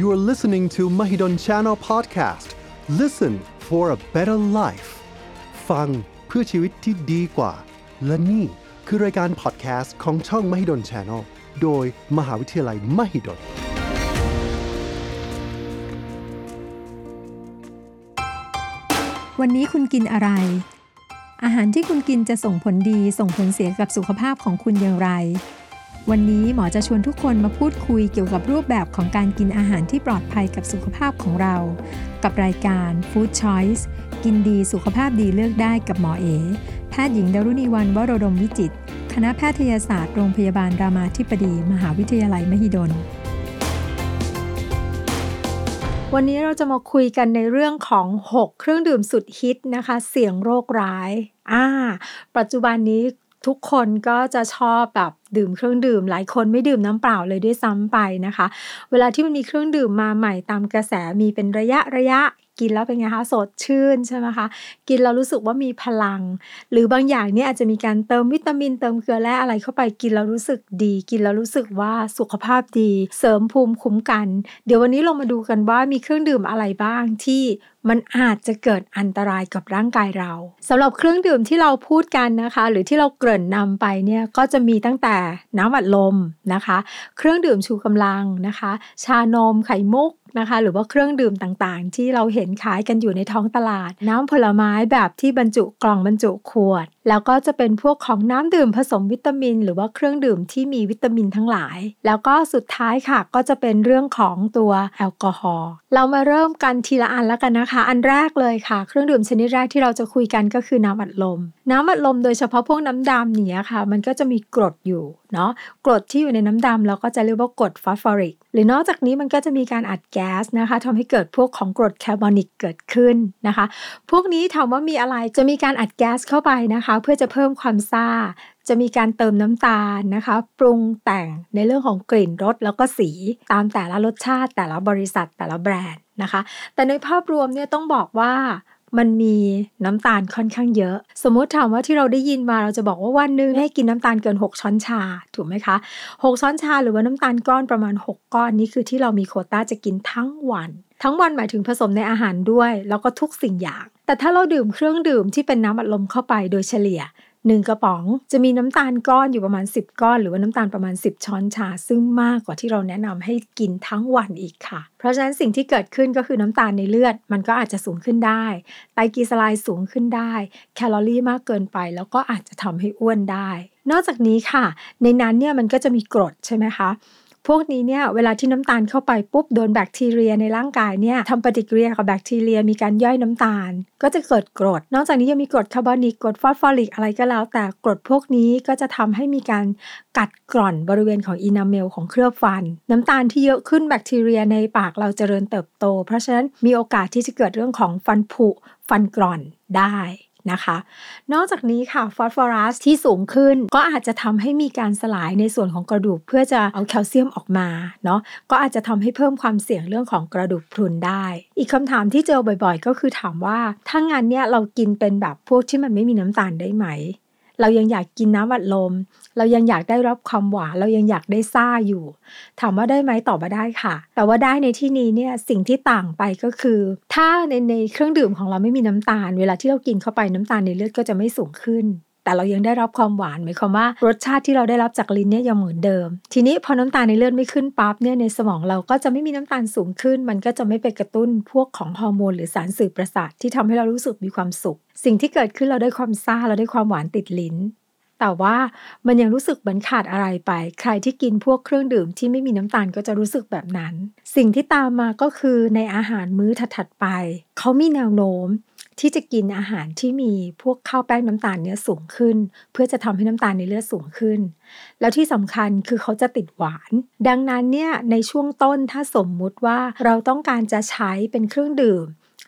You are listening to Mahidol Channel Podcast. Listen for a better life. ฟังเพื่อชีวิตที่ดีกว่า และนี่คือรายการ podcast ของช่อง Mahidol Channel โดยมหาวิทยาลัย Mahidol วันนี้คุณกินอะไร อาหารที่คุณกินจะส่งผลดีส่งผลเสียกับสุขภาพของคุณอย่างไร วันนี้หมอจะชวนทุกคนมาพูดคุยเกี่ยวกับรูปแบบของการกินอาหารที่ปลอดภัยกับสุขภาพของเรา กับรายการ Food Choice กินดีสุขภาพดีเลือกได้กับหมอเอ แพทย์หญิงดารุณีวันวโรดมวิจิต คณะแพทยศาสตร์โรงพยาบาลรามาธิบดี มหาวิทยาลัยมหิดล วันนี้เราจะมาคุยกันในเรื่องของ 6 เครื่องดื่มสุดฮิตนะคะ เสี่ยงโรคร้ายอ่าปัจจุบันนี้ ทุกคนก็จะชอบแบบดื่มเครื่องดื่ม หลายคนไม่ดื่มน้ำเปล่าเลยด้วยซ้ำไปนะคะ เวลาที่มันมีเครื่องดื่มมาใหม่ตามกระแสมีเป็นระยะระยะ กินแล้วเป็นไงคะสดชื่นใช่ไหมคะกินแล้วรู้สึกว่ามีพลัง หรือบางอย่างเนี่ยอาจจะมีการเติมวิตามินเติมเกลือแร่อะไรเข้าไปกินแล้วรู้สึกดี กินแล้วรู้สึกว่าสุขภาพดี เสริมภูมิคุ้มกัน เดี๋ยววันนี้เรามาดูกันว่ามีเครื่องดื่มอะไรบ้างที่มันอาจจะเกิดอันตรายกับร่างกายเราสำหรับเครื่องดื่มที่เราพูดกันนะคะ หรือที่เราเกริ่นนำไปเนี่ยก็จะมีตั้งแต่น้ำอัดลมนะคะ เครื่องดื่มชูกำลังนะคะ ชานมไข่มุก นะคะ หรือว่าเครื่องดื่มต่างๆ ที่เราเห็นขายกันอยู่ในท้องตลาด น้ำผลไม้แบบที่บรรจุกล่องบรรจุขวด แล้วก็จะเป็นพวกของน้ำดื่มผสมวิตามิน หรือว่าเครื่องดื่มที่มีวิตามินทั้งหลาย แล้วก็สุดท้ายค่ะก็จะเป็นเรื่องของตัวแอลกอฮอล์เรามาเริ่มกันทีละอันแล้วกันนะคะ อันแรกเลยค่ะ เครื่องดื่มชนิดแรกที่เราจะคุยกันก็คือน้ำอัดลม น้ำอัดลมโดยเฉพาะพวกน้ำดำเนี่ยค่ะ มันก็จะมีกรดอยู่เนาะกรดที่อยู่ในน้ำดำเราก็จะเรียกว่ากรดฟอสฟอริก หรือนอกจากนี้มันก็จะมีการอัดแก๊สนะคะทำให้เกิดพวกของกรดคาร์บอนิกเกิดขึ้นนะคะ พวกนี้ถามว่ามีอะไรจะมีการอัดแก๊สเข้าไปนะคะ เพื่อจะเพิ่มความซ่า จะมีการเติมน้ำตาลนะคะ ปรุงแต่งในเรื่องของกลิ่นรสแล้วก็สีตามแต่ละรสชาติ แต่ละบริษัทแต่ละแบรนด์นะคะ แต่ในภาพรวมเนี่ยต้องบอกว่า มันมีน้ำตาลค่อนข้างเยอะ สมมุติถามว่าที่เราได้ยินมาเราจะบอกว่าวันหนึงให้กินน้ำตาลเกิน 6 ช้อนชาถูกไหมคะ6ช้อนชาหรือว่าน้ำตาลก้อนประมาณ 6 ก้อนนี้คือที่เรามีโคต้าจะกินทั้งวัน ทั้งวันหมายถึงผสมในอาหารด้วย แล้วก็ทุกสิ่งอย่าง แต่ถ้าเราดื่มเครื่องดื่มที่เป็นน้ำอัดลมเข้าไปโดยเฉลี่ย หนึ่งกระป๋องจะมีน้ำตาลก้อนอยู่ประมาณ 10 ก้อน หรือว่าน้ำตาลประมาณ 10 ช้อนชา ซึ่งมากกว่าที่เราแนะนำให้กินทั้งวันอีกค่ะ เพราะฉะนั้นสิ่งที่เกิดขึ้นก็คือน้ำตาลในเลือด มันก็อาจจะสูงขึ้นได้ ไตรกลีเซอไรด์สูงขึ้นได้ แคลอรี่มากเกินไป แล้วก็อาจจะทำให้อ้วนได้ นอกจากนี้ค่ะ ในนั้นเนี่ยมันก็จะมีกรดใช่ไหมคะ พวกนี้เนี่ยเวลาที่น้ำตาลเข้าไปปุ๊บโดนแบคทีเรียในร่างกายเนี่ยทำปฏิกิริยากับแบคทีเรียมีการย่อยน้ำตาล ก็จะเกิดกรด นอกจากนี้ยังมีกรดคาร์บอนิกกรดฟอสฟอริกอะไรก็แล้ว แต่กรดพวกนี้ก็จะทำให้มีการกัดกร่อนบริเวณของ enamel ของเคลือบฟัน น้ำตาลที่เยอะขึ้นแบคทีเรียในปากเราเจริญเติบโต เพราะฉะนั้นมีโอกาสที่จะเกิดเรื่องของฟันผุฟันกร่อนได้ นะคะ นอกจากนี้ค่ะฟอสฟอรัสที่สูงขึ้นก็อาจจะทำให้มีการสลายในส่วนของกระดูก เพื่อจะเอาแคลเซียมออกมาเนาะก็อาจจะทำให้เพิ่มความเสี่ยงเรื่องของกระดูกพรุนได้ อีกคำถามที่เจอบ่อยๆ ก็คือถามว่าถ้างั้นเนี่ยเรากินเป็นแบบพวกที่มันไม่มีน้ำตาลได้ไหม เรายังอยากกินน้ำอัดลม เรายังอยากได้รับความหวานเรายังอยากได้ซ่าอยู่ ถามว่าได้ไหมตอบว่าได้ค่ะ แต่ว่าได้ในที่นี้เนี่ยสิ่งที่ต่างไปก็คือ ถ้าในในเครื่องดื่มของเราไม่มีน้ำตาล เวลาที่เรากินเข้าไปน้ำตาลในเลือดก็จะไม่สูงขึ้น แต่เรายังได้รับความหวานหมายความว่ารสชาติที่เราได้รับจากลิ้นเนี่ยยังเหมือนเดิม ทีนี้พอน้ำตาลในเลือดไม่ขึ้นปั๊บเนี่ยในสมองเราก็จะไม่มีน้ำตาลสูงขึ้น มันก็จะไม่ไปกระตุ้นพวกของฮอร์โมนหรือสารสื่อประสาทที่ทำให้เรารู้สึกมีความสุข สิ่งที่เกิดขึ้นเราได้ความซ่าเราได้ความหวานติดลิ้นแต่ว่ามันยังรู้สึกเหมือนขาดอะไรไป ใครที่กินพวกเครื่องดื่มที่ไม่มีน้ำตาลก็จะรู้สึกแบบนั้น สิ่งที่ตามมาก็คือในอาหารมื้อถัดๆไป เขามีแนวโน้ม ที่จะกินอาหารที่มีพวกข้าวแป้งน้ำตาลเนี่ยสูงขึ้น เพื่อจะทำให้น้ำตาลในเลือดสูงขึ้น แล้วที่สำคัญคือเขาจะติดหวาน ดังนั้นเนี่ยในช่วงต้นถ้าสมมุติว่าเราต้องการจะใช้เป็นเครื่องดื่ม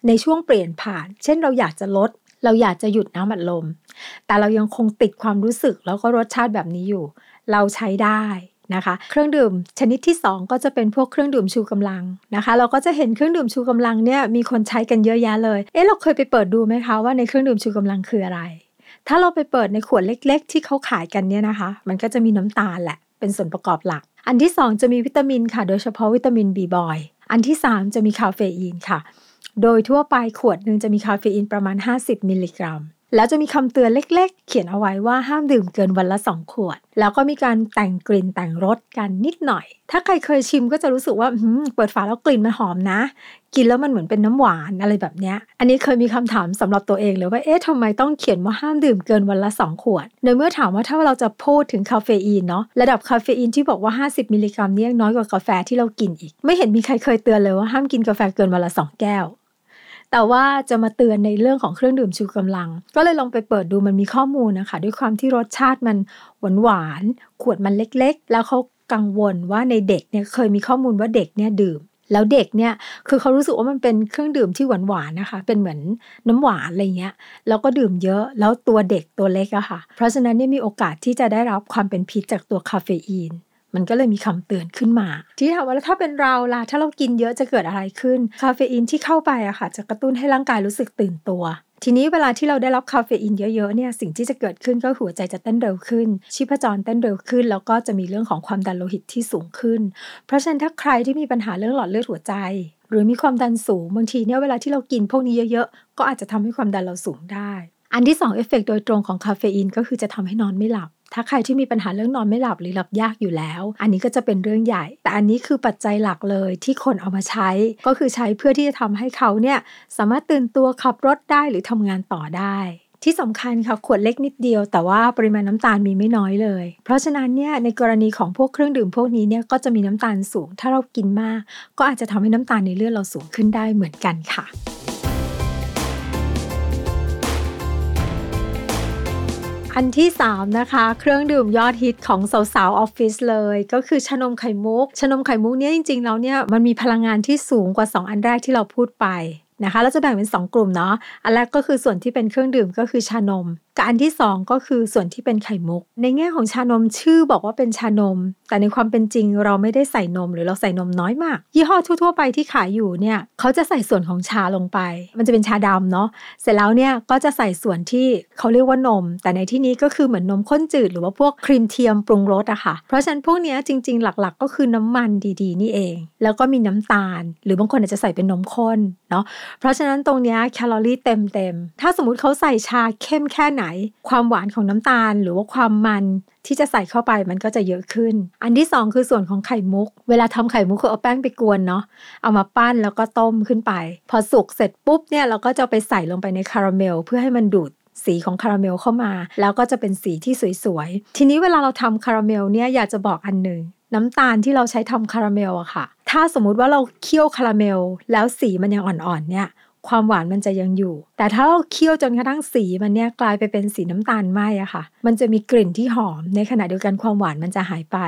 ในช่วงเปลี่ยนผ่าน เช่นเราอยากจะลด เราอยากจะหยุดน้ำอัดลม แต่เรายังคงติดความรู้สึกแล้วก็รสชาติแบบนี้อยู่ เราใช้ได้ นะคะ เครื่องดื่มชนิดที่ 2 ก็จะเป็นพวกเครื่องดื่มชูกำลังนะคะ เราก็จะเห็นเครื่องดื่มชูกำลังเนี่ยมีคนใช้กันเยอะแยะเลย เอ๊ะเราเคยไปเปิดดูไหมคะว่าในเครื่องดื่มชูกำลังคืออะไร ถ้าเราไปเปิดในขวดเล็ก ๆ ที่เขาขายกันเนี่ยนะคะ มันก็จะมีน้ำตาลแหละเป็นส่วนประกอบหลัก อันที่ 2 จะมีวิตามินค่ะ โดยเฉพาะวิตามินบีบอยอันที่ 3 จะมีคาเฟอีนค่ะ โดยทั่วไปขวดหนึ่งจะมีคาเฟอีนประมาณ 50 มิลลิกรัม แล้วจะมีคำเตือนเล็ก ๆ เขียนเอาไว้ว่าห้ามดื่มเกินวันละ 2 ขวด แล้วก็มีการแต่งกลิ่นแต่งรสกันนิดหน่อย ถ้าใครเคยชิมก็จะรู้สึกว่าเปิดฝาแล้วกลิ่นมันหอมนะ กินแล้วมันเหมือนเป็นน้ำหวานอะไรแบบนี้อันนี้เคยมีคำถามสำหรับตัวเองเลยว่าเอ๊ะทำไมต้องเขียนว่าห้ามดื่มเกินวันละ 2 ขวดในเมื่อถามว่าถ้าเราจะพูดถึงคาเฟอีนเนาะระดับคาเฟอีนที่บอกว่า 50 มิลลิกรัมนี่น้อยกว่ากาแฟที่เรากินอีก ไม่เห็นมีใครเคยเตือนเลยว่าห้ามกินกาแฟเกินวันละ2แก้ว แต่ว่าจะมาเตือนในเรื่องของเครื่องดื่มชูกำลัง ก็เลยลองไปเปิดดูมันมีข้อมูลนะคะ ด้วยความที่รสชาติมันหวานหวานขวดมันเล็ก ๆ แล้วเขากังวลว่าในเด็กเนี่ยเคยมีข้อมูลว่าเด็กเนี่ยดื่มแล้วเด็กเนี่ยคือเขารู้สึกว่ามันเป็นเครื่องดื่มที่หวานหวานนะคะ เป็นเหมือนน้ำหวานอะไรเงี้ยแล้วก็ดื่มเยอะแล้วตัวเด็กตัวเล็กอะค่ะ เพราะฉะนั้นเนี่ยมีโอกาสที่จะได้รับความเป็นพิษจากตัวคาเฟอีน มันก็เลยมีคำเตือนขึ้นมา ที่ถามว่าแล้วถ้าเป็นเราล่ะถ้าเรากินเยอะจะเกิดอะไรขึ้น คาเฟอีนที่เข้าไปอะค่ะ จะกระตุ้นให้ร่างกายรู้สึกตื่นตัวทีนี้เวลาที่เราได้รับคาเฟอีนเยอะๆเนี่ยสิ่งที่จะเกิดขึ้นก็หัวใจจะเต้นเร็วขึ้น ชีพจรเต้นเร็วขึ้น แล้วก็จะมีเรื่องของความดันโลหิตที่สูงขึ้น เพราะฉะนั้นถ้าใครที่มีปัญหาเรื่องหลอดเลือดหัวใจ หรือมีความดันสูงบางทีเนี่ยเวลาที่เรากินพวกนี้เยอะๆ ก็อาจจะทำให้ความดันเราสูงได้ อันที่2เอฟเฟกโดยตรงของคาเฟอีนก็คือจะทำให้นอนไม่หลับ ถ้าใครที่มีปัญหาเรื่องนอนไม่หลับหรือหลับยากอยู่แล้ว อันนี้ก็จะเป็นเรื่องใหญ่ แต่อันนี้คือปัจจัยหลักเลยที่คนเอามาใช้ ก็คือใช้เพื่อที่จะทำให้เขาเนี่ยสามารถตื่นตัวขับรถได้หรือทำงานต่อได้ที่สำคัญค่ะขวดเล็กนิดเดียว แต่ว่าปริมาณน้ำตาลมีไม่น้อยเลย เพราะฉะนั้นเนี่ยในกรณีของพวกเครื่องดื่มพวกนี้เนี่ยก็จะมีน้ำตาลสูง ถ้าเรากินมาก ก็อาจจะทำให้น้ำตาลในเลือดเราสูงขึ้นได้เหมือนกันค่ะ อันที่ 3 นะคะ เครื่องดื่มยอดฮิตของสาวๆออฟฟิศเลย ก็คือชานมไข่มุก ชานมไข่มุกเนี่ยจริงๆแล้วเนี่ยมันมีพลังงานที่สูงกว่า 2 อันแรกที่เราพูดไปนะคะเราจะแบ่งเป็น 2 กลุ่มเนาะอันแรกก็คือส่วนที่เป็นเครื่องดื่มก็คือชานมกับอันที่2ก็คือส่วนที่เป็นไข่มุก ในแง่ของชานมชื่อบอกว่าเป็นชานม แต่ในความเป็นจริงเราไม่ได้ใส่นมหรือเราใส่นมน้อยมาก ยี่ห้อทั่วๆไปที่ขายอยู่เนี่ยเขาจะใส่ส่วนของชาลงไป มันจะเป็นชาดำเนาะเสร็จแล้วเนี่ยก็จะใส่ส่วนที่เขาเรียกว่านม แต่ในที่นี้ก็คือเหมือนนมข้นจืดหรือว่าพวกครีมเทียมปรุงรสอะค่ะเพราะฉะนั้นพวกนี้จริงๆ หลักๆ ก็คือน้ำมันดีๆ นี่เอง แล้วก็มีน้ำตาล หรือบางคนอาจจะใส่เป็นนมข้นเนาะเพราะฉะนั้นตรงนี้แคลอรี่เต็มๆถ้าสมมติเขาใส่ชาเข้มแค่ไหนความหวานของน้ำตาล หรือว่าความมันที่จะใส่เข้าไปมันก็จะเยอะขึ้น อันที่ 2 คือส่วนของไข่มุก เวลาทำไข่มุกคือเอาแป้งไปกวนเนาะเอามาปั้นแล้วก็ต้มขึ้นไป พอสุกเสร็จปุ๊บเนี่ยเราก็จะไปใส่ลงไปในคาราเมล เพื่อให้มันดูดสีของคาราเมลเข้ามา แล้วก็จะเป็นสีที่สวยๆ ทีนี้เวลาเราทำคาราเมลเนี่ยอยากจะบอกอันหนึ่งน้ำตาลที่เราใช้ทำคาราเมลอะค่ะ ถ้าสมมุติว่าเราเคี่ยวคาราเมล แล้วสีมันยังอ่อนๆเนี่ย ความหวานมันจะยังอยู่ แต่ถ้าเราเคี่ยวจนกระทั่งสีมันเนี่ยกลายไปเป็นสีน้ำตาลไหมอะค่ะ มันจะมีกลิ่นที่หอม ในขณะเดียวกันความหวานมันจะหายไป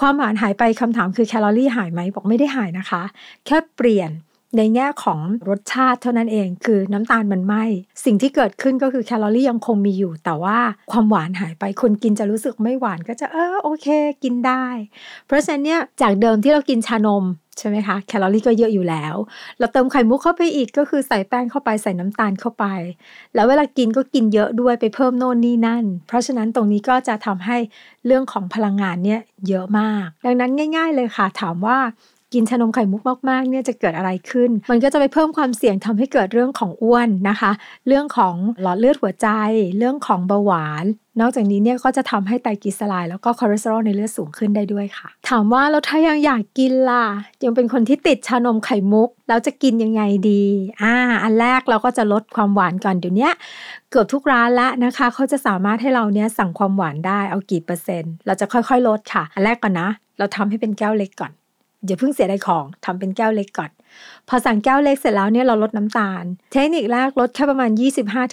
ความหวานหายไปคำถามคือแคลอรี่หายไหมบอกไม่ได้หายนะคะ แค่เปลี่ยน ในแง่ของรสชาติเท่านั้นเอง คือน้ำตาลมันไหมสิ่งที่เกิดขึ้นก็คือแคลอรี่ยังคงมีอยู่ แต่ว่าความหวานหายไปคนกินจะรู้สึกไม่หวานก็จะเออโอเค กินได้ เพราะฉะนั้นเนี่ยจากเดิมที่เรากินชานมใช่ไหมคะแคลอรี่ก็เยอะอยู่แล้ว เราเติมไข่มุกเข้าไปอีกก็คือใส่แป้งเข้าไปใส่น้ำตาลเข้าไป แล้วเวลากินก็กินเยอะด้วยไปเพิ่มโน่นนี่นั่น เพราะฉะนั้นตรงนี้ก็จะทำให้เรื่องของพลังงานเนี่ยเยอะมาก ดังนั้นง่าย ๆ เลยค่ะ ถามว่า กินชานมไข่มุกมากๆเนี่ยจะเกิดอะไรขึ้น มันก็จะไปเพิ่มความเสี่ยงทำให้เกิดเรื่องของอ้วนนะคะ เรื่องของหลอดเลือดหัวใจ เรื่องของเบาหวาน นอกจากนี้เนี่ยก็จะทำให้ไตรกลีเซอไรด์แล้วก็คอเลสเตอรอลในเลือดสูงขึ้นได้ด้วยค่ะ ถามว่าแล้วถ้ายังอยากกินล่ะ ยังเป็นคนที่ติดชานมไข่มุก แล้วจะกินยังไงดีอ่าอันแรกเราก็จะลดความหวานก่อนเดี๋ยวนี้เกือบทุกร้านละนะคะเขาจะสามารถให้เราเนี้ยสั่งความหวานได้เอากี่เปอร์เซ็นต์เราจะค่อยๆลดค่ะ อันแรกก่อนนะ เราทำให้เป็นแก้วเล็กก่อน อย่าเพิ่งเสียดายของทำเป็นแก้วเล็กก่อน พอสั่งแก้วเล็กเสร็จแล้วเนี่ยเราลดน้ำตาล เทคนิคแรกลดแค่ประมาณ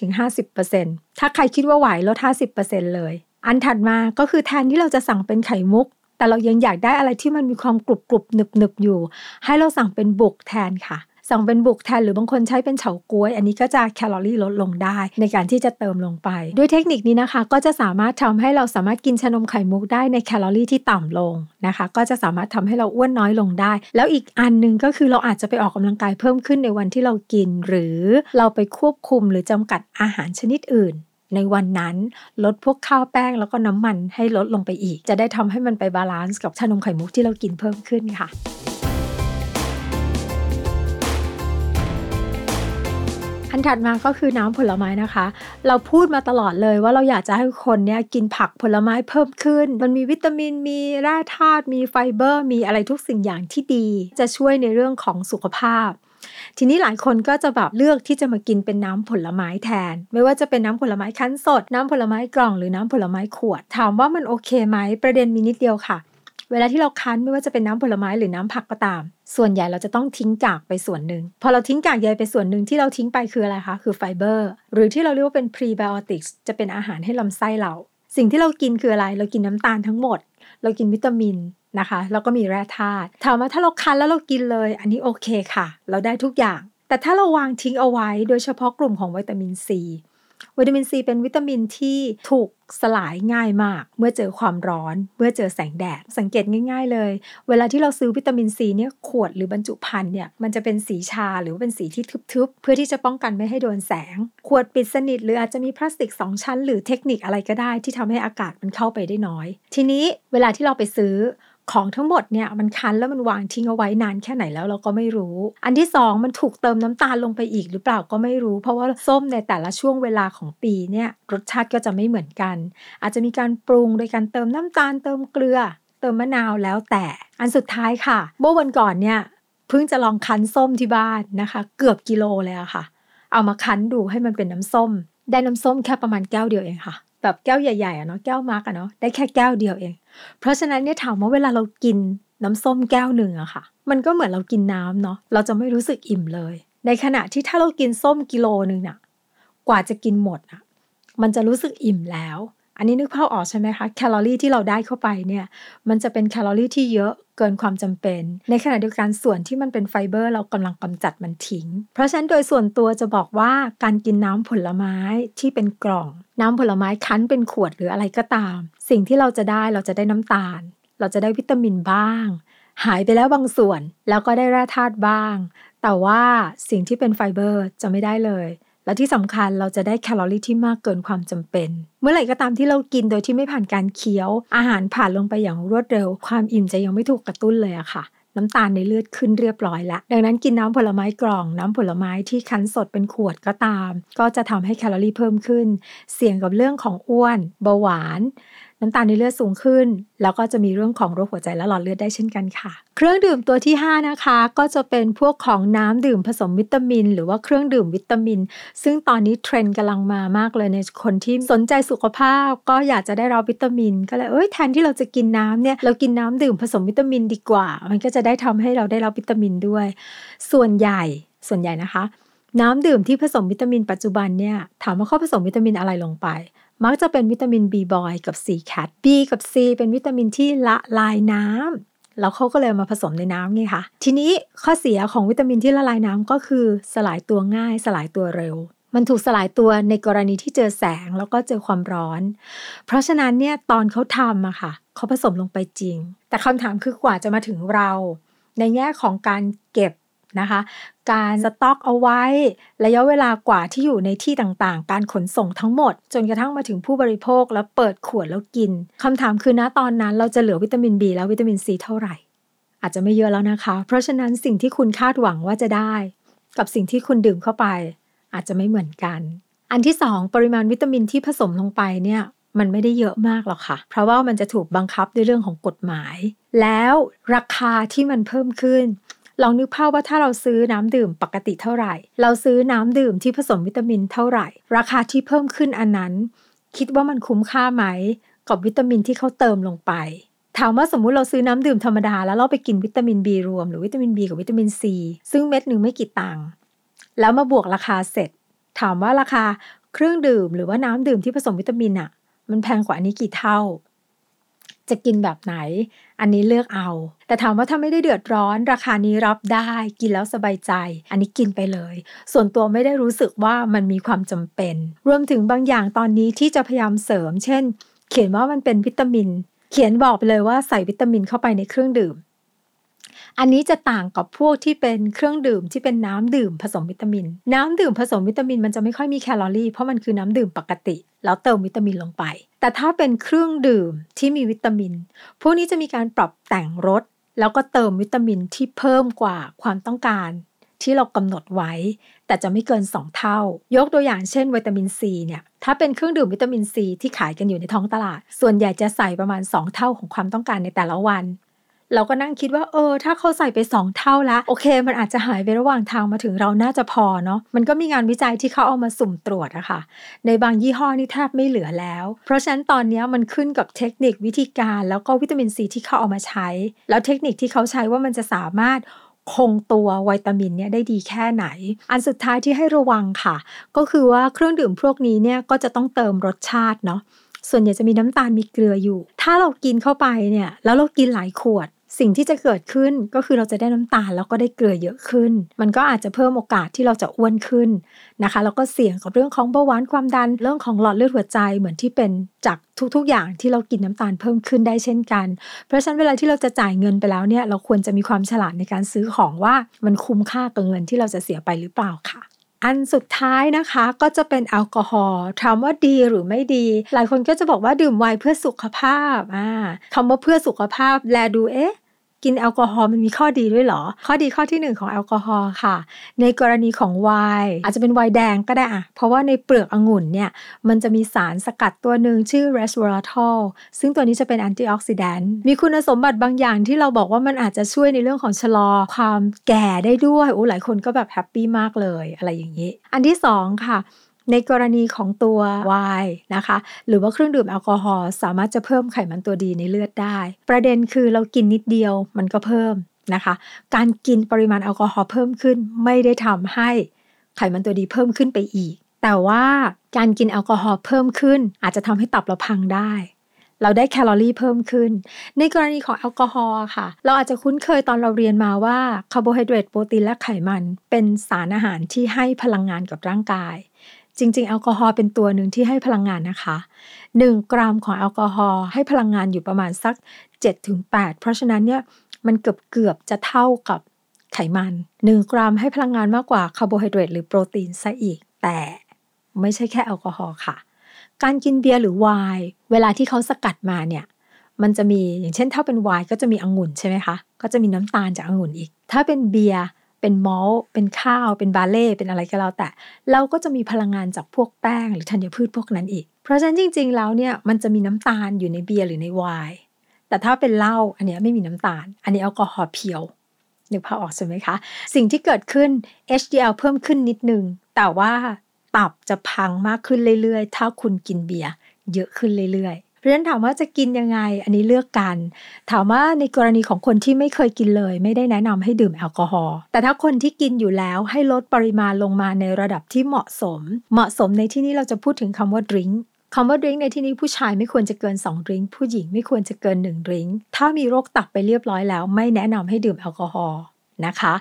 25-50%ถ้าใครคิดว่าไหวลด 50%เลย อันถัดมาก็คือแทนที่เราจะสั่งเป็นไข่มุก แต่เรายังอยากได้อะไรที่มันมีความกรุบกรุบหนึบหนึบอยู่ ให้เราสั่งเป็นบุกแทนค่ะ สั่งเป็นบุกแทนหรือบางคนใช้เป็นเฉาก๊วย อันนี้ก็จะแคลอรี่ลดลงได้ ในการที่จะเติมลงไป ด้วยเทคนิคนี้นะคะ ก็จะสามารถทำให้เราสามารถกินชานมไข่มุกได้ในแคลอรี่ที่ต่ำลงนะคะ ก็จะสามารถทำให้เราอ้วนน้อยลงได้ แล้วอีกอันนึงก็คือเราอาจจะไปออกกำลังกายเพิ่มขึ้นในวันที่เรากิน หรือเราไปควบคุมหรือจำกัดอาหารชนิดอื่นในวันนั้นลดพวกข้าวแป้งแล้วก็น้ำมันให้ลดลงไปอีก จะได้ทำให้มันไป balance กับชานมไข่มุกที่เรากินเพิ่มขึ้นค่ะ อันถัดมาก็คือน้ำผลไม้นะคะ เราพูดมาตลอดเลยว่าเราอยากจะให้คนเนี้ยกินผักผลไม้เพิ่มขึ้น มันมีวิตามินมีแร่ธาตุมีไฟเบอร์ มีอะไรทุกสิ่งอย่างที่ดี จะช่วยในเรื่องของสุขภาพ ทีนี้หลายคนก็จะแบบเลือกที่จะมากินเป็นน้ำผลไม้แทน ไม่ว่าจะเป็นน้ำผลไม้คั้นสด น้ำผลไม้กล่องหรือน้ำผลไม้ขวด ถามว่ามันโอเคไหมประเด็นมีนิดเดียวค่ะ เวลาที่เราคั้นไม่ว่าจะเป็นน้ำผลไม้หรือน้ำผักก็ตาม ส่วนใหญ่เราจะต้องทิ้งกากไปส่วนหนึ่ง พอเราทิ้งกากใยไปส่วนหนึ่งที่เราทิ้งไปคืออะไรคะ คือไฟเบอร์ หรือที่เราเรียกว่าเป็นพรีไบโอติกส์จะเป็นอาหารให้ลำไส้เรา สิ่งที่เรากินคืออะไร เรากินน้ำตาลทั้งหมด เรากินวิตามินนะคะ แล้วก็มีแร่ธาตุ ถามว่าถ้าเราคั้นแล้วเรากินเลย อันนี้โอเคค่ะ เราได้ทุกอย่าง แต่ถ้าเราวางทิ้งเอาไว้ โดยเฉพาะกลุ่มของวิตามินซี วิตามินซีเป็นวิตามินที่ถูกสลายง่ายมาก เมื่อเจอความร้อน เมื่อเจอแสงแดด สังเกตง่าย ๆ เลย เวลาที่เราซื้อวิตามินซีเนี่ยขวดหรือบรรจุภัณฑ์เนี่ยมันจะเป็นสีชาหรือเป็นสีที่ทึบๆ เพื่อที่จะป้องกันไม่ให้โดนแสง ขวดปิดสนิทหรืออาจจะมีพลาสติก 2 ชั้น หรือเทคนิคอะไรก็ได้ที่ทำให้อากาศมันเข้าไปได้น้อย ทีนี้เวลาที่เราไปซื้อ ของทั้งหมดเนี่ยมันคั้นแล้วมันวางทิ้งเอาไว้นานแค่ไหนแล้วเราก็ไม่รู้ อันที่สองมันถูกเติมน้ำตาลลงไปอีกหรือเปล่าก็ไม่รู้ เพราะว่าส้มในแต่ละช่วงเวลาของปีเนี่ยรสชาติก็จะไม่เหมือนกัน อาจจะมีการปรุงโดยการเติมน้ำตาลเติมเกลือ เติมมะนาวแล้วแต่ อันสุดท้ายค่ะ เมื่อวันก่อนเนี่ยเพิ่งจะลองคั้นส้มที่บ้านนะคะ เกือบกิโลเลยอะค่ะ เอามาคั้นดูให้มันเป็นน้ำส้ม ได้น้ำส้มแค่ประมาณแก้วเดียวเองค่ะ แบบแก้วใหญ่ๆอะเนาะแก้ว mug อะเนาะได้แค่แก้วเดียวเอง เพราะฉะนั้นเนี่ยถามว่าเวลาเรากินน้ำส้มแก้วหนึ่งอะค่ะ มันก็เหมือนเรากินน้ำเนาะเราจะไม่รู้สึกอิ่มเลย ในขณะที่ถ้าเรากินส้มกิโลหนึ่งน่ะกว่าจะกินหมดอะมันจะรู้สึกอิ่มแล้ว อันนี้นึกภาพออกใช่ไหมคะแคลอรี่ที่เราได้เข้าไปเนี่ยมันจะเป็นแคลอรี่ที่เยอะเกินความจำเป็น ในขณะเดียวกันส่วนที่มันเป็นไฟเบอร์ เรากำลังกำจัดมันทิ้ง เพราะฉะนั้นโดยส่วนตัวจะบอกว่าการกินน้ำผลไม้ที่เป็นกล่อง น้ำผลไม้คั้นเป็นขวดหรืออะไรก็ตาม สิ่งที่เราจะได้เราจะได้น้ำตาล เราจะได้วิตามินบ้าง หายไปแล้วบางส่วนแล้วก็ได้แร่ธาตุบ้าง แต่ว่าสิ่งที่เป็นไฟเบอร์จะไม่ได้เลย และที่สำคัญเราจะได้แคลอรี่ที่มากเกินความจำเป็น เมื่อไหร่ก็ตามที่เรากินโดยที่ไม่ผ่านการเคี้ยว อาหารผ่านลงไปอย่างรวดเร็ว ความอิ่มจะยังไม่ถูกกระตุ้นเลยอะค่ะ น้ำตาลในเลือดขึ้นเรียบร้อยแล้วดังนั้นกินน้ำผลไม้กล่อง น้ำผลไม้ที่คั้นสดเป็นขวดก็ตาม ก็จะทำให้แคลอรี่เพิ่มขึ้น เสี่ยงกับเรื่องของอ้วน เบาหวาน น้ำตาลในเลือดสูงขึ้น แล้วก็จะมีเรื่องของโรคหัวใจและหลอดเลือดได้เช่นกันค่ะ เครื่องดื่มตัวที่ 5 นะคะ ก็จะเป็นพวกของน้ำดื่มผสมวิตามิน หรือว่าเครื่องดื่มวิตามิน ซึ่งตอนนี้เทรนด์กำลังมามากเลยในคนที่สนใจสุขภาพ ก็อยากจะได้รับวิตามิน ก็เลยเอ้ยแทนที่เราจะกินน้ำเนี่ยเรากินน้ำดื่มผสมวิตามินดีกว่า มันก็จะได้ทำให้เราได้รับวิตามินด้วย ส่วนใหญ่ส่วนใหญ่นะคะ น้ำดื่มที่ผสมวิตามินปัจจุบันเนี่ยถามว่าเขาผสมวิตามินอะไรลงไป มักจะเป็นวิตามิน B บอยกับ C cat B กับ C เป็นวิตามินที่ละลายน้ำแล้วเขาก็เลยมาผสมในน้ำไงคะทีนี้ข้อเสียของวิตามินที่ละลายน้ำก็คือสลายตัวง่าย สลายตัวเร็ว มันถูกสลายตัวในกรณีที่เจอแสงแล้วก็เจอความร้อน เพราะฉะนั้นเนี่ยตอนเขาทำอะค่ะเขาผสมลงไปจริง แต่คำถามคือกว่าจะมาถึงเรา ในแง่ของการเก็บ นะคะ การสต็อกเอาไว้ ระยะเวลากว่าที่อยู่ในที่ต่างๆ การขนส่งทั้งหมด จนกระทั่งมาถึงผู้บริโภคแล้วเปิดขวดแล้วกินคำถามคือณตอนนั้นเราจะเหลือวิตามิน B และวิตามิน C เท่าไหร่ อาจจะไม่เยอะแล้วนะคะ เพราะฉะนั้นสิ่งที่คุณคาดหวังว่าจะได้ กับสิ่งที่คุณดื่มเข้าไป อาจจะไม่เหมือนกัน อันที่สองปริมาณวิตามินที่ผสมลงไปเนี่ยมันไม่ได้เยอะมากหรอกค่ะ เพราะว่ามันจะถูกบังคับด้วยเรื่องของกฎหมาย แล้วราคาที่มันเพิ่มขึ้น ลองนึกภาพว่าถ้าเราซื้อน้ำดื่มปกติเท่าไหร่ เราซื้อน้ำดื่มที่ผสมวิตามินเท่าไหร่ ราคาที่เพิ่มขึ้นอันนั้น คิดว่ามันคุ้มค่าไหม กับวิตามินที่เขาเติมลงไป ถามว่าสมมุติเราซื้อน้ำดื่มธรรมดาแล้วเราไปกินวิตามิน B รวมหรือวิตามิน B กับวิตามิน C ซึ่งเม็ดหนึ่งไม่กี่ตังค์แล้วมาบวกราคาเสร็จ ถามว่าราคาเครื่องดื่มหรือว่าน้ำดื่มที่ผสมวิตามินอะมันแพงกว่าอันนี้กี่เท่า จะกินแบบไหน อันนี้เลือกเอา แต่ถามว่าถ้าไม่ได้เดือดร้อน ราคานี้รับได้กินแล้วสบายใจ อันนี้กินไปเลย ส่วนตัวไม่ได้รู้สึกว่ามันมีความจำเป็น รวมถึงบางอย่างตอนนี้ที่จะพยายามเสริม เช่น เขียนว่ามันเป็นวิตามิน เขียนบอกไปเลยว่าใส่วิตามินเข้าไปในเครื่องดื่ม อันนี้จะต่างกับพวกที่เป็นเครื่องดื่มที่เป็นน้ำดื่มผสมวิตามิน น้ำดื่มผสมวิตามินมันจะไม่ค่อยมีแคลอรี่เพราะมันคือน้ำดื่มปกติ แล้วเติมวิตามินลงไป แต่ถ้าเป็นเครื่องดื่มที่มีวิตามิน พวกนี้จะมีการปรับแต่งรสแล้วก็เติมวิตามินที่เพิ่มกว่าความต้องการที่เรากำหนดไว้ แต่จะไม่เกิน 2 เท่า ยกตัวอย่างเช่นวิตามินซีเนี่ยถ้าเป็นเครื่องดื่มวิตามินซีที่ขายกันอยู่ในท้องตลาด ส่วนใหญ่จะใส่ประมาณ 2 เท่าของความต้องการในแต่ละวัน เราก็นั่งคิดว่าเออ ถ้าเขาใส่ไป 2 เท่าละโอเค มันอาจจะหายไประหว่างทางมาถึงเราน่าจะพอเนาะมันก็มีงานวิจัยที่เขาเอามาสุ่มตรวจอะคะ่ะ ในบางยี่ห้อนี่แทบไม่เหลือแล้ว เพราะฉะนั้นตอนนี้มันขึ้นกับเทคนิควิธีการแล้วก็วิตามินซีที่เขาเอามาใช้ แล้วเทคนิคที่เขาใช้ว่ามันจะสามารถคงตัววิตามินเนี่ยได้ดีแค่ไหน อันสุดท้ายที่ให้ระวังค่ะ ก็คือว่าเครื่องดื่มพวกนี้เนี่ยก็จะต้องเติมรสชาติเนาะส่วนใหญ่จะมีน้ำตาลมีเกลืออยู่ ถ้าเรากินเข้าไปเนี่ยแล้วเรากินหลายขวด สิ่งที่จะเกิดขึ้นก็คือเราจะได้น้ำตาลแล้วก็ได้เกลือเยอะขึ้น มันก็อาจจะเพิ่มโอกาสที่เราจะอ้วนขึ้นนะคะ แล้วก็เสี่ยงกับเรื่องของเบาหวานความดันเรื่องของหลอดเลือดหัวใจเหมือนที่เป็นจากทุกๆ อย่างที่เรากินน้ำตาลเพิ่มขึ้นได้เช่นกัน เพราะฉะนั้นเวลาที่เราจะจ่ายเงินไปแล้วเนี่ยเราควรจะมีความฉลาดในการซื้อของว่ามันคุ้มค่ากับเงินที่เราจะเสียไปหรือเปล่าค่ะอันสุดท้ายนะคะก็จะเป็นแอลกอฮอล์ถามว่าดีหรือไม่ดี หลายคนก็จะบอกว่าดื่มไวน์เพื่อสุขภาพอ่าคำว่าเพื่อสุขภาพแลดูเอ๊ะ กินแอลกอฮอล์มันมีข้อดีด้วยหรอ ข้อดีข้อที่ 1 ของแอลกอฮอล์ค่ะ ในกรณีของไวน์อาจจะเป็นไวน์แดงก็ได้อะเพราะว่าในเปลือกองุ่นเนี่ยมันจะมีสารสกัดตัวหนึ่งชื่อ resveratrol ซึ่งตัวนี้จะเป็น antioxidant มีคุณสมบัติบางอย่างที่เราบอกว่ามันอาจจะช่วยในเรื่องของชะลอความแก่ได้ด้วยโอ้หลายคนก็แบบ happy มากเลยอะไรอย่างนี้ อันที่2ค่ะ ในกรณีของตัวไวน์นะคะ หรือว่าเครื่องดื่มแอลกอฮอล์สามารถจะเพิ่มไขมันตัวดีในเลือดได้ ประเด็นคือเรากินนิดเดียวมันก็เพิ่มนะคะ การกินปริมาณแอลกอฮอล์เพิ่มขึ้น ไม่ได้ทำให้ไขมันตัวดีเพิ่มขึ้นไปอีก แต่ว่าการกินแอลกอฮอล์เพิ่มขึ้น อาจจะทำให้ตับเราพังได้เราได้แคลอรี่เพิ่มขึ้น ในกรณีของแอลกอฮอล์ค่ะ เราอาจจะคุ้นเคยตอนเราเรียนมาว่าคาร์โบไฮเดรตโปรตีนและไขมัน เป็นสารอาหารที่ให้พลังงานกับร่างกาย จริง ๆ แอลกอฮอล์เป็นตัวหนึ่งที่ให้พลังงานนะคะ 1 กรัมของแอลกอฮอล์ให้พลังงานอยู่ประมาณสัก 7-8 เพราะฉะนั้นเนี่ยมันเกือบเกือบจะเท่ากับไขมัน 1 กรัมให้พลังงานมากกว่าคาร์โบไฮเดรตหรือโปรตีนซะอีก แต่ไม่ใช่แค่แอลกอฮอล์ค่ะ การกินเบียร์หรือไวน์เวลาที่เขาสกัดมาเนี่ยมันจะมีอย่างเช่นถ้าเป็นไวน์ก็จะมีองุ่นใช่ไหมคะ ก็จะมีน้ำตาลจากองุ่นอีก ถ้าเป็นเบียร์ เป็นมอลต์เป็นข้าว เป็นบาเล่เป็นอะไรก็แล้วแต่ เราก็จะมีพลังงานจากพวกแป้งหรือธัญพืชพวกนั้นอีก เพราะฉะนั้นจริง ๆ แล้วเนี่ยมันจะมีน้ำตาลอยู่ในเบียร์หรือในไวน์แต่ถ้าเป็นเหล้าอันนี้ไม่มีน้ำตาล อันนี้แอลกอฮอล์เพียวนึกภาพออกใช่ไหมคะ สิ่งที่เกิดขึ้น HDL เพิ่มขึ้นนิดนึง แต่ว่าตับจะพังมากขึ้นเรื่อยๆ ถ้าคุณกินเบียร์เยอะขึ้นเรื่อยๆ เพราะฉะนั้นถามว่าจะกินยังไง อันนี้เลือกกัน ถามว่าในกรณีของคนที่ไม่เคยกินเลย ไม่ได้แนะนำให้ดื่มแอลกอฮอล์แต่ถ้าคนที่กินอยู่แล้วให้ลดปริมาณลงมาในระดับที่เหมาะสม เหมาะสมในที่นี้เราจะพูดถึงคำว่าดริงคำว่าดริงในที่นี้ผู้ชายไม่ควรจะเกิน2ดริงผู้หญิงไม่ควรจะเกิน1ดริงถ้ามีโรคตับไปเรียบร้อยแล้ว ไม่แนะนำให้ดื่มแอลกอฮอล์ นะคะ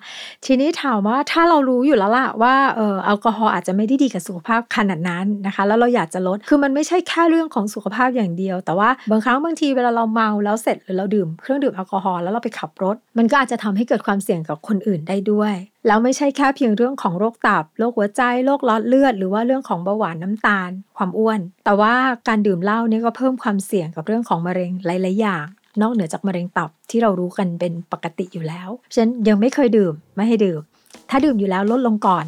ทีนี้ถามว่าถ้าเรารู้อยู่แล้วล่ะว่าเออแอลกอฮอล์อาจจะไม่ได้ดีกับสุขภาพขนาดนั้นนะคะ แล้วเราอยากจะลดคือมันไม่ใช่แค่เรื่องของสุขภาพอย่างเดียว แต่ว่าบางครั้งบางทีเวลาเราเมาแล้วเสร็จหรือเราดื่มเครื่องดื่มแอลกอฮอล์แล้วเราไปขับรถ มันก็อาจจะทำให้เกิดความเสี่ยงกับคนอื่นได้ด้วยแล้วไม่ใช่แค่เพียงเรื่องของโรคตับ โรคหัวใจ โรคหลอดเลือด หรือว่าเรื่องของเบาหวานน้ำตาล ความอ้วน แต่ว่าการดื่มเหล้านี่ก็เพิ่มความเสี่ยงกับเรื่องของมะเร็งหลาย ๆ อย่าง นอกเหนือจากมะเร็งตับที่เรารู้กันเป็นปกติอยู่แล้ว ฉะนั้นยังไม่เคยดื่มไม่ให้ดื่ม ถ้าดื่มอยู่แล้วลดลงก่อน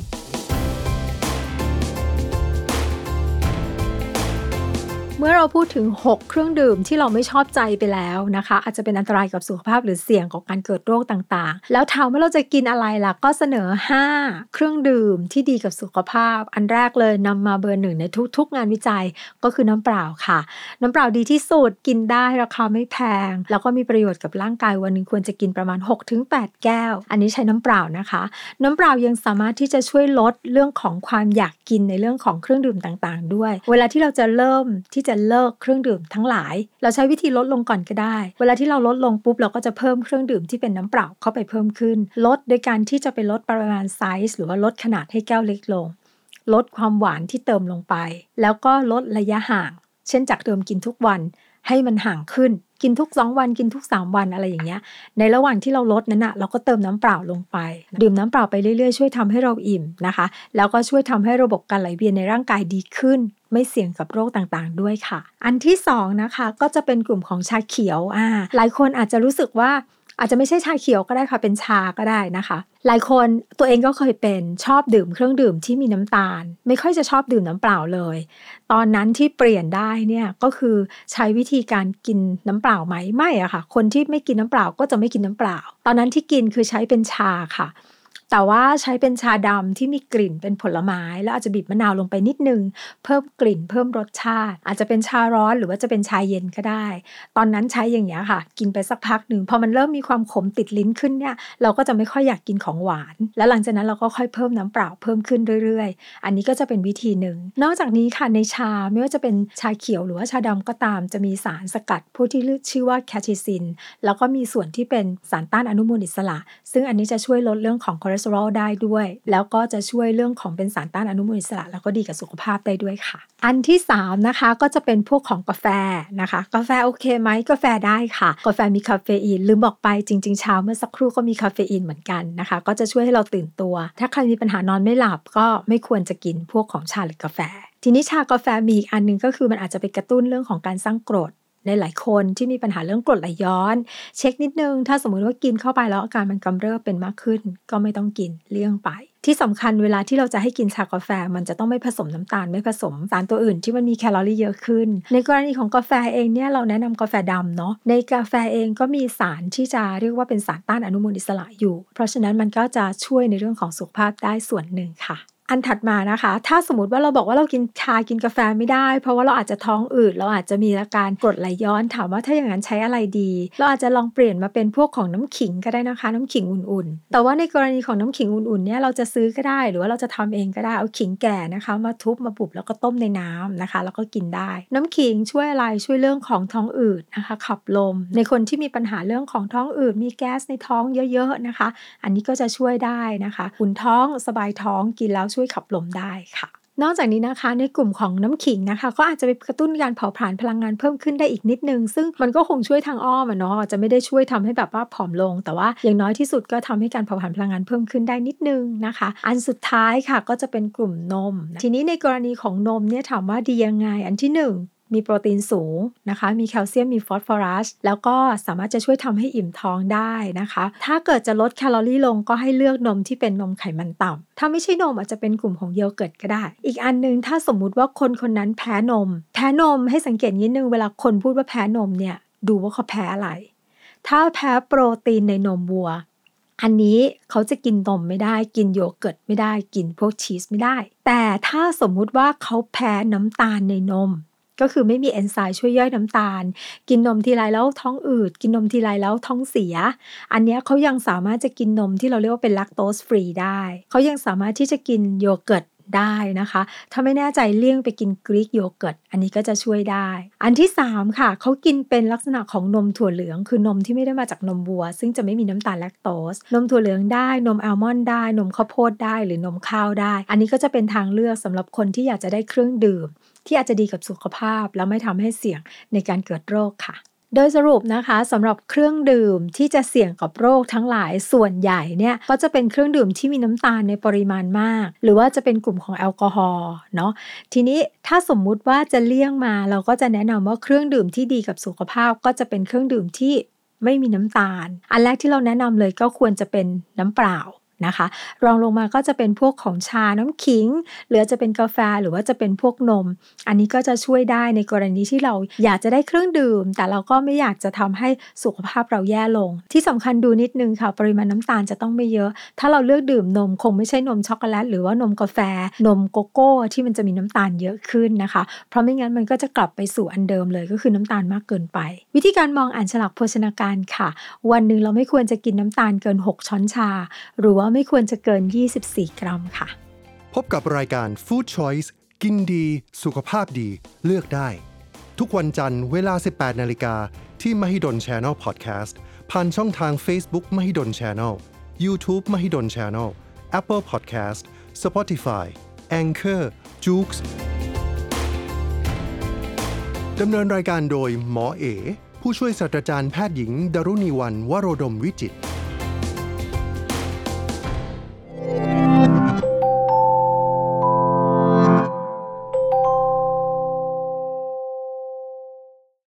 มื่อเราพูดถึง 6 เครื่องดื่มที่เราไม่ชอบใจไปแล้วนะคะ อาจจะเป็นอันตรายกับสุขภาพหรือเสี่ยงของการเกิดโรคต่างๆ แล้วถามว่าเราจะกินอะไรล่ะก็เสนอ 5 เครื่องดื่มที่ดีกับสุขภาพ อันแรกเลยนำมาเบอร์หนึ่งในทุก ๆ งานวิจัยก็คือน้ำเปล่าค่ะ น้ำเปล่าดีที่สุดกินได้ราคาไม่แพง แล้วก็มีประโยชน์กับร่างกายวันนึงควรจะกินประมาณ 6-8 แก้ว อันนี้ใช้น้ำเปล่านะคะ น้ำเปล่ายังสามารถที่จะช่วยลดเรื่องของความอยากกินในเรื่องของเครื่องดื่มต่างๆ ด้วย เวลาที่เราจะเริ่มที่จะจะเลิกเครื่องดื่มทั้งหลาย เราใช้วิธีลดลงก่อนก็ได้ เวลาที่เราลดลงปุ๊บเราก็จะเพิ่มเครื่องดื่มที่เป็นน้ำเปล่าเข้าไปเพิ่มขึ้น ลดโดยการที่จะไปลดปริมาณไซส์หรือว่าลดขนาดให้แก้วเล็กลง ลดความหวานที่เติมลงไป แล้วก็ลดระยะห่าง เช่นจากเดิมกินทุกวันให้มันห่างขึ้น กินทุกสองวันกินทุก3วันอะไรอย่างเงี้ย ในระหว่างที่เราลดนั้นอะเราก็เติมน้ำเปล่าลงไป ดื่มน้ำเปล่าไปเรื่อยๆ ช่วยทำให้เราอิ่มนะคะ แล้วก็ช่วยทำให้ระบบการไหลเวียนในร่างกายดีขึ้นไม่เสี่ยงกับโรคต่างๆ ด้วยค่ะ อันที่2นะคะก็จะเป็นกลุ่มของชาเขียวอ่าหลายคนอาจจะรู้สึกว่า อาจจะไม่ใช่ชาเขียวก็ได้ค่ะเป็นชาก็ได้นะคะ หลายคนตัวเองก็เคยเป็นชอบดื่มเครื่องดื่มที่มีน้ำตาล ไม่ค่อยจะชอบดื่มน้ำเปล่าเลย ตอนนั้นที่เปลี่ยนได้เนี่ยก็คือใช้วิธีการกินน้ำเปล่าไหมไม่อะค่ะ คนที่ไม่กินน้ำเปล่าก็จะไม่กินน้ำเปล่า ตอนนั้นที่กินคือใช้เป็นชาค่ะ แต่ว่าใช้เป็นชาดำที่มีกลิ่นเป็นผลไม้ แล้วอาจจะบีบมะนาวลงไปนิดนึง เพิ่มกลิ่นเพิ่มรสชาติ อาจจะเป็นชาร้อนหรือว่าจะเป็นชาเย็นก็ได้ ตอนนั้นใช้อย่างเงี้ยค่ะ กินไปสักพักหนึ่งพอมันเริ่มมีความขมติดลิ้นขึ้นเนี่ยเราก็จะไม่ค่อยอยากกินของหวาน แล้วหลังจากนั้นเราก็ค่อยเพิ่มน้ำเปล่าเพิ่มขึ้นเรื่อยๆ อันนี้ก็จะเป็นวิธีหนึ่ง นอกจากนี้ค่ะในชาไม่ว่าจะเป็นชาเขียวหรือว่าชาดำก็ตาม จะมีสารสกัดผู้ที่ชื่อว่า catechin แล้วก็มีส่วนที่เป็นสารต้านอนุมูลอิสระ ซึ่งอันนี้จะช่วยลดเรื่องของคอเลสเตอรอลได้ด้วย แล้วก็จะช่วยเรื่องของเป็นสารต้านอนุมูลอิสระ แล้วก็ดีกับสุขภาพได้ด้วยค่ะ อันที่ 3 นะคะก็จะเป็นพวกของกาแฟนะคะ กาแฟโอเคไหมกาแฟได้ค่ะ กาแฟมีคาเฟอีนลืมบอกไปจริงๆเช้าเมื่อสักครู่ก็มีคาเฟอีนเหมือนกันนะคะ ก็จะช่วยให้เราตื่นตัว ถ้าใครมีปัญหานอนไม่หลับก็ไม่ควรจะกินพวกของชาหรือกาแฟทีนี้ชากาแฟมีอีกอันนึงก็คือมันอาจจะไปกระตุ้นเรื่องของการสร้างกรด หลายคนที่มีปัญหาเรื่องกรดไหลย้อน เช็คนิดนึง ถ้าสมมุติว่ากินเข้าไปแล้วอาการมันกำเริบเป็นมากขึ้น ก็ไม่ต้องกินเลี่ยงไป ที่สำคัญเวลาที่เราจะให้กินชากาแฟ มันจะต้องไม่ผสมน้ำตาลไม่ผสมสารตัวอื่นที่มันมีแคลอรี่เยอะขึ้น ในกรณีของกาแฟเองเนี่ยเราแนะนำกาแฟดำเนาะในกาแฟเองก็มีสารที่จะเรียกว่าเป็นสารต้านอนุมูลอิสระอยู่ เพราะฉะนั้นมันก็จะช่วยในเรื่องของสุขภาพได้ส่วนหนึ่งค่ะอันถัดมานะคะ ถ้าสมมติว่าเราบอกว่าเรากินชากินกาแฟไม่ได้ เพราะว่าเราอาจจะท้องอืดเราอาจจะมีอาการกรดไหลย้อนถามว่าถ้าอย่างนั้นใช้อะไรดี เราอาจจะลองเปลี่ยนมาเป็นพวกของน้ำขิงก็ได้นะคะ น้ำขิงอุ่นๆ แต่ว่าในกรณีของน้ำขิงอุ่นๆเนี่ยเราจะซื้อก็ได้ หรือว่าเราจะทำเองก็ได้เอาขิงแก่นะคะ มาทุบมาบุบแล้วก็ต้มในน้ำนะคะ แล้วก็กินได้ น้ำขิงช่วยอะไรช่วยเรื่องของท้องอืดนะคะ ขับลม ในคนที่มีปัญหาเรื่องของท้องอืดมีแก๊สในท้องเยอะ ๆนะคะ อันนี้ก็จะช่วยได้นะคะอุ่นท้องสบายท้องกินแล้วช่วยขับลมได้ค่ะ นอกจากนี้นะคะในกลุ่มของน้ำขิงนะคะ ก็อาจจะไปกระตุ้นการเผาผลาญพลังงานเพิ่มขึ้นได้อีกนิดนึง ซึ่งมันก็คงช่วยทางอ้อมอะเนาะจะไม่ได้ช่วยทำให้แบบว่าผอมลง แต่ว่าอย่างน้อยที่สุดก็ทำให้การเผาผลาญพลังงานเพิ่มขึ้นได้นิดนึงนะคะ อันสุดท้ายค่ะก็จะเป็นกลุ่มนม ทีนี้ในกรณีของนมเนี่ยถามว่าดียังไง อันที่ 1 มีโปรตีนสูงนะคะ มีแคลเซียม มีฟอสฟอรัส แล้วก็สามารถจะช่วยทำให้อิ่มท้องได้นะคะ ถ้าเกิดจะลดแคลอรี่ลงก็ให้เลือกนมที่เป็นนมไขมันต่ำถ้าไม่ใช่นมอาจจะเป็นกลุ่มของโยเกิร์ตก็ได้ อีกอันนึงถ้าสมมุติว่าคนคนนั้นแพ้นม แพ้นมให้สังเกตนิดนึงเวลาคนพูดว่าแพ้นมเนี่ยดูว่าเขาแพ้อะไร ถ้าแพ้โปรตีนในนมวัว อันนี้เขาจะกินนมไม่ได้ กินโยเกิร์ตไม่ได้ กินพวกชีสไม่ได้ แต่ถ้าสมมุติว่าเขาแพ้น้ำตาลในนม ก็คือไม่มีเอนไซม์ช่วยย่อยน้ำตาล กินนมทีไรแล้วท้องอืด กินนมทีไรแล้วท้องเสีย อันนี้เขายังสามารถจะกินนมที่เราเรียกว่าเป็น lactose free ได้ เขายังสามารถที่จะกินโยเกิร์ตได้นะคะ ถ้าไม่แน่ใจเลี่ยงไปกิน Greek yogurt อันนี้ก็จะช่วยได้ อันที่ 3 ค่ะ เขากินเป็นลักษณะของนมถั่วเหลือง คือนมที่ไม่ได้มาจากนมวัว ซึ่งจะไม่มีน้ำตาลแลคโตส นมถั่วเหลืองได้นมอัลมอนด์ได้ นมข้าวโพดได้หรือนมข้าวได้ อันนี้ก็จะเป็นทางเลือกสำหรับคนที่อยากจะได้เครื่องดื่ม ที่อาจจะดีกับสุขภาพ แล้วไม่ทำให้เสี่ยงในการเกิดโรคค่ะ โดยสรุปนะคะสำหรับเครื่องดื่มที่จะเสี่ยงกับโรคทั้งหลายส่วนใหญ่เนี่ยก็จะเป็นเครื่องดื่มที่มีน้ำตาลในปริมาณมาก หรือว่าจะเป็นกลุ่มของแอลกอฮอล์เนาะทีนี้ถ้าสมมุติว่าจะเลี่ยงมา เราก็จะแนะนำว่าเครื่องดื่มที่ดีกับสุขภาพก็จะเป็นเครื่องดื่มที่ไม่มีน้ำตาล อันแรกที่เราแนะนำเลยก็ควรจะเป็นน้ำเปล่า นะคะ รองลงมาก็จะเป็นพวกของชาน้ำขิง หรือจะเป็นกาแฟหรือว่าจะเป็นพวกนม อันนี้ก็จะช่วยได้ในกรณีที่เราอยากจะได้เครื่องดื่ม แต่เราก็ไม่อยากจะทำให้สุขภาพเราแย่ลง ที่สำคัญดูนิดนึงค่ะ ปริมาณน้ำตาลจะต้องไม่เยอะ ถ้าเราเลือกดื่มนมคงไม่ใช่นมช็อกโกแลตหรือว่านมกาแฟ นมโกโก้ ที่มันจะมีน้ำตาลเยอะขึ้นนะคะ เพราะไม่งั้นมันก็จะกลับไปสู่อันเดิมเลยก็คือน้ำตาลมากเกินไป วิธีการมองอ่านฉลากโภชนาการค่ะ วันหนึ่งเราไม่ควรจะกินน้ำตาลเกิน 6 ช้อนชา หรือว่าไม่ควรจะเกิน 24 กรัมค่ะ พบกับรายการ Food Choice กินดี สุขภาพดี เลือกได้ ทุกวันจันทร์เวลา 18 นาฬิกา ที่ Mahidol Channel Podcast ผ่านช่องทาง Facebook Mahidol Channel YouTube Mahidol Channel Apple Podcast Spotify Anchor j o o x ดำเนินรายการโดยหมอเอ ผู้ช่วยศาสตราจารย์แพทย์หญิงดารุณีวัน วโรดมวิจิตร